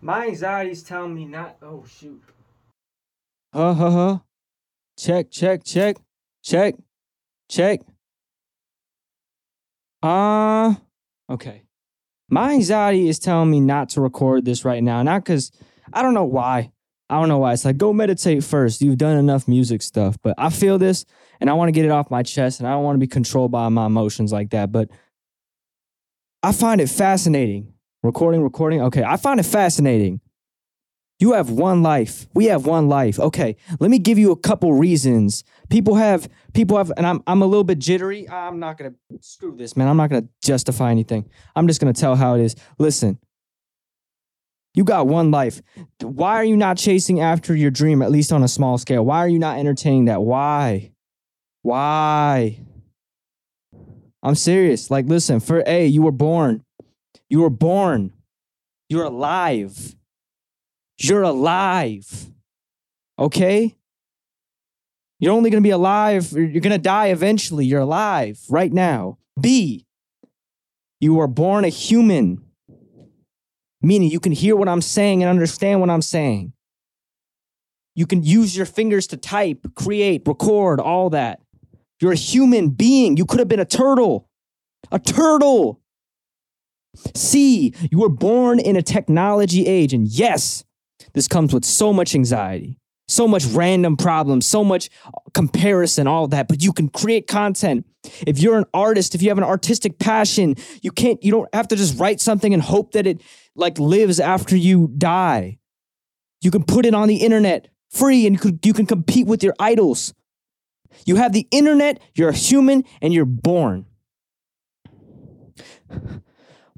My anxiety's telling me not. Oh shoot. Huh, huh, huh. Check, check, check, check, check. Uh, okay. My anxiety is telling me not to record this right now. Not because I don't know why. I don't know why. It's like, go meditate first. You've done enough music stuff. But I feel this and I want to get it off my chest and I don't want to be controlled by my emotions like that. But I find it fascinating. Recording, recording. Okay. I find it fascinating. You have one life. We have one life. Okay. Let me give you a couple reasons. People have, people have, and I'm, I'm a little bit jittery. I'm not going to screw this, man. I'm not going to justify anything. I'm just going to tell how it is. Listen, you got one life. Why are you not chasing after your dream, at least on a small scale? Why are you not entertaining that? Why? Why? I'm serious. Like, listen, for A, you were born. You were born. You're alive. You're alive. Okay? You're only going to be alive. You're going to die eventually. You're alive right now. B, you were born a human meaning you can hear what I'm saying and understand what I'm saying. You can use your fingers to type, create, record, all that. You're a human being. You could have been a turtle. A turtle. C, you were born in a technology age. And yes, this comes with so much anxiety, so much random problems, so much uh, comparison, all that. But you can create content. If you're an artist, if you have an artistic passion, you can't, you don't have to just write something and hope that it like lives after you die. You can put it on the internet free and you can compete with your idols. You have the internet, you're a human, and you're born.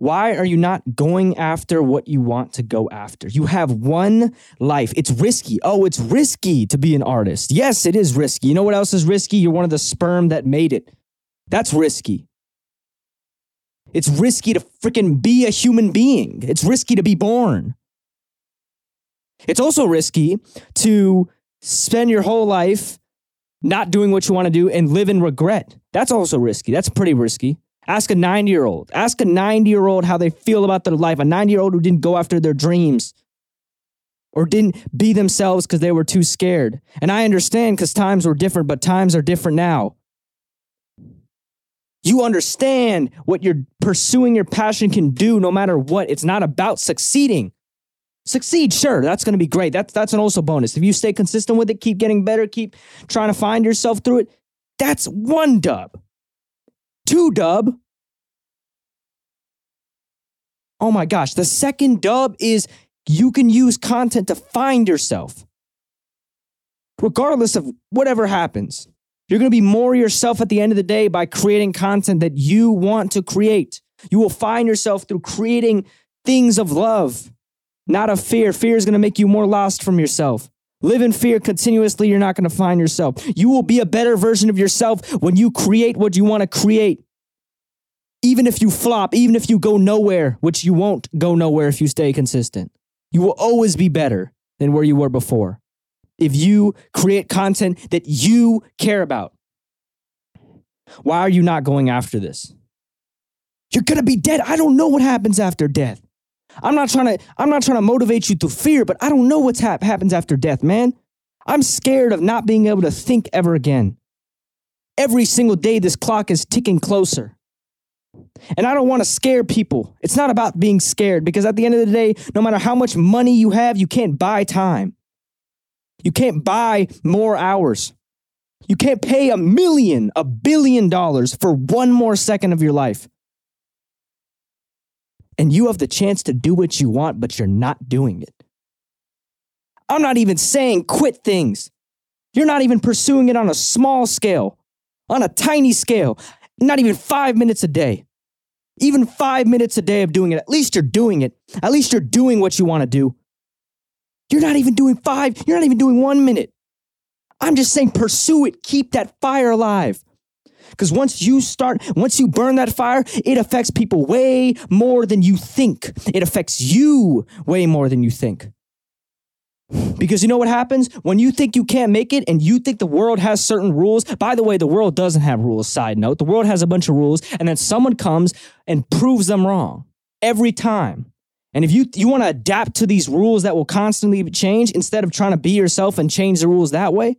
Why are you not going after what you want to go after? You have one life. It's risky. Oh, it's risky to be an artist. Yes, it is risky. You know what else is risky? You're one of the sperm that made it. That's risky. It's risky to freaking be a human being. It's risky to be born. It's also risky to spend your whole life not doing what you want to do and live in regret. That's also risky. That's pretty risky. Ask a 90 year old. Ask a 90 year old how they feel about their life. A 90 year old who didn't go after their dreams or didn't be themselves because they were too scared. And I understand because times were different, but times are different now. You understand what you're pursuing your passion can do no matter what. It's not about succeeding. Succeed, sure, that's going to be great. That's that's an also bonus. If you stay consistent with it, keep getting better, keep trying to find yourself through it, that's one dub. Two dub. Oh my gosh, the second dub is you can use content to find yourself. Regardless of whatever happens. You're going to be more yourself at the end of the day by creating content that you want to create. You will find yourself through creating things of love, not of fear. Fear is going to make you more lost from yourself. Live in fear continuously, you're not going to find yourself. You will be a better version of yourself when you create what you want to create. Even if you flop, even if you go nowhere, which you won't go nowhere if you stay consistent, you will always be better than where you were before if you create content that you care about. Why are you not going after this? You're going to be dead. I don't know what happens after death. I'm not trying to I'm not trying to motivate you through fear, but I don't know what's hap- happens after death, man. I'm scared of not being able to think ever again. Every single day this clock is ticking closer. And I don't want to scare people. It's not about being scared because at the end of the day, no matter how much money you have, you can't buy time. You can't buy more hours. You can't pay a million, a billion dollars for one more second of your life. And you have the chance to do what you want, but you're not doing it. I'm not even saying quit things. You're not even pursuing it on a small scale, on a tiny scale, not even five minutes a day. Even five minutes a day of doing it. At least you're doing it. At least you're doing what you want to do. You're not even doing five, you're not even doing one minute. I'm just saying, pursue it, keep that fire alive. Because once you start, once you burn that fire, it affects people way more than you think. It affects you way more than you think. Because you know what happens? When you think you can't make it and you think the world has certain rules, by the way, the world doesn't have rules, side note. The world has a bunch of rules, and then someone comes and proves them wrong every time. And if you you want to adapt to these rules that will constantly change instead of trying to be yourself and change the rules that way,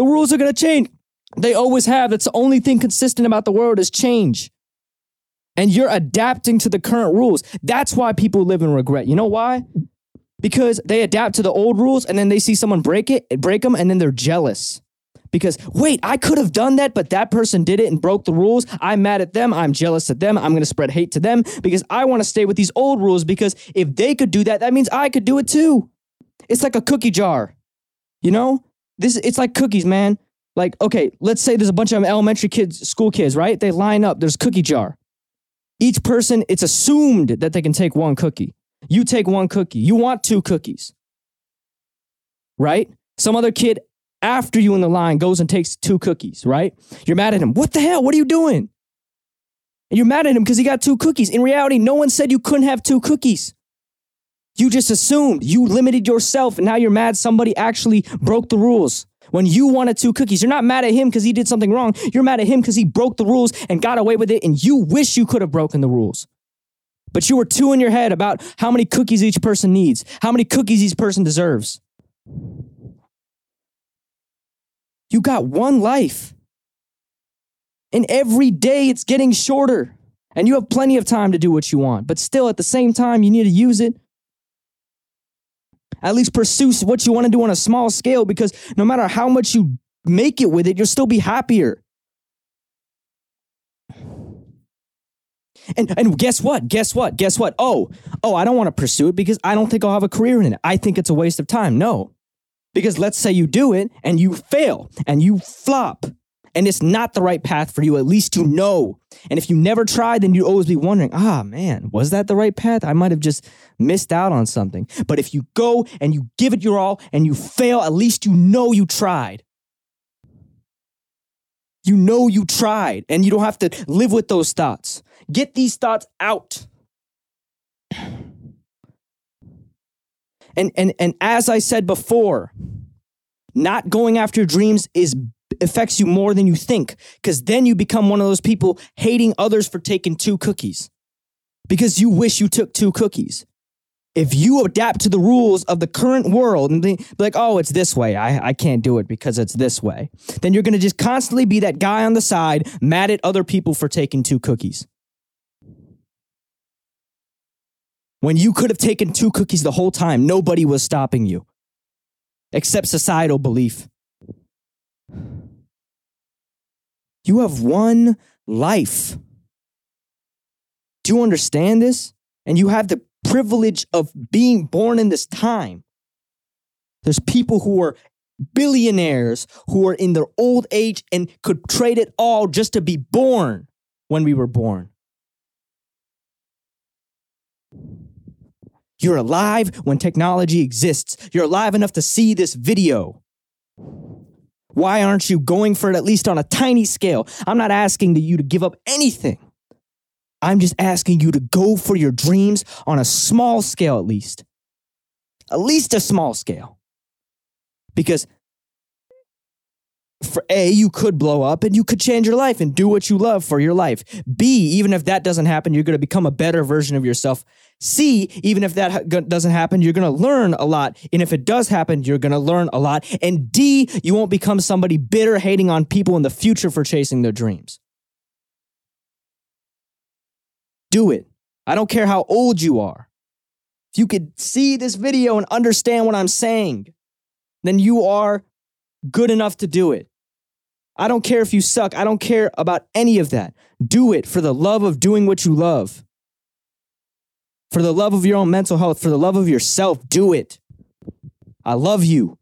the rules are going to change. They always have. That's the only thing consistent about the world is change. And you're adapting to the current rules. That's why people live in regret. You know why? Because they adapt to the old rules and then they see someone break it, break them, and then they're jealous. Because wait, I could have done that, but that person did it and broke the rules. I'm mad at them. I'm jealous at them. I'm going to spread hate to them because I want to stay with these old rules because if they could do that, that means I could do it too. It's like a cookie jar. You know? This it's like cookies, man. Like, okay, let's say there's a bunch of elementary kids, school kids, right? They line up, there's cookie jar. Each person, it's assumed that they can take one cookie. You take one cookie. You want two cookies. Right? Some other kid after you in the line goes and takes two cookies, right? You're mad at him. What the hell? What are you doing? And you're mad at him because he got two cookies. In reality, no one said you couldn't have two cookies. You just assumed you limited yourself, and now you're mad somebody actually broke the rules. When you wanted two cookies, you're not mad at him because he did something wrong. You're mad at him because he broke the rules and got away with it, and you wish you could have broken the rules. But you were two in your head about how many cookies each person needs, how many cookies each person deserves. You got one life. And every day it's getting shorter. And you have plenty of time to do what you want. But still, at the same time, you need to use it. At least pursue what you want to do on a small scale because no matter how much you make it with it, you'll still be happier. And, and guess what? Guess what? Guess what? Oh, oh, I don't want to pursue it because I don't think I'll have a career in it. I think it's a waste of time. No. Because let's say you do it and you fail and you flop and it's not the right path for you, at least you know. And if you never tried, then you always be wondering, ah, man, was that the right path? I might have just missed out on something. But if you go and you give it your all and you fail, at least you know you tried. You know you tried and you don't have to live with those thoughts. Get these thoughts out. And and and as I said before, not going after your dreams is affects you more than you think because then you become one of those people hating others for taking two cookies because you wish you took two cookies. If you adapt to the rules of the current world and be like, oh, it's this way, I, I can't do it because it's this way, then you're going to just constantly be that guy on the side mad at other people for taking two cookies. When you could have taken two cookies the whole time, nobody was stopping you except societal belief. You have one life. Do you understand this? And you have the privilege of being born in this time. There's people who are billionaires who are in their old age and could trade it all just to be born when we were born. You're alive when technology exists. You're alive enough to see this video. Why aren't you going for it at least on a tiny scale? I'm not asking you to give up anything. I'm just asking you to go for your dreams on a small scale at least. At least a small scale. Because for A, you could blow up and you could change your life and do what you love for your life. B, even if that doesn't happen, you're going to become a better version of yourself. C, even if that doesn't happen, you're going to learn a lot. And if it does happen, you're going to learn a lot. And D, you won't become somebody bitter, hating on people in the future for chasing their dreams. Do it. I don't care how old you are. If you could see this video and understand what I'm saying, then you are good enough to do it. I don't care if you suck. I don't care about any of that. Do it for the love of doing what you love. For the love of your own mental health, for the love of yourself, do it. I love you.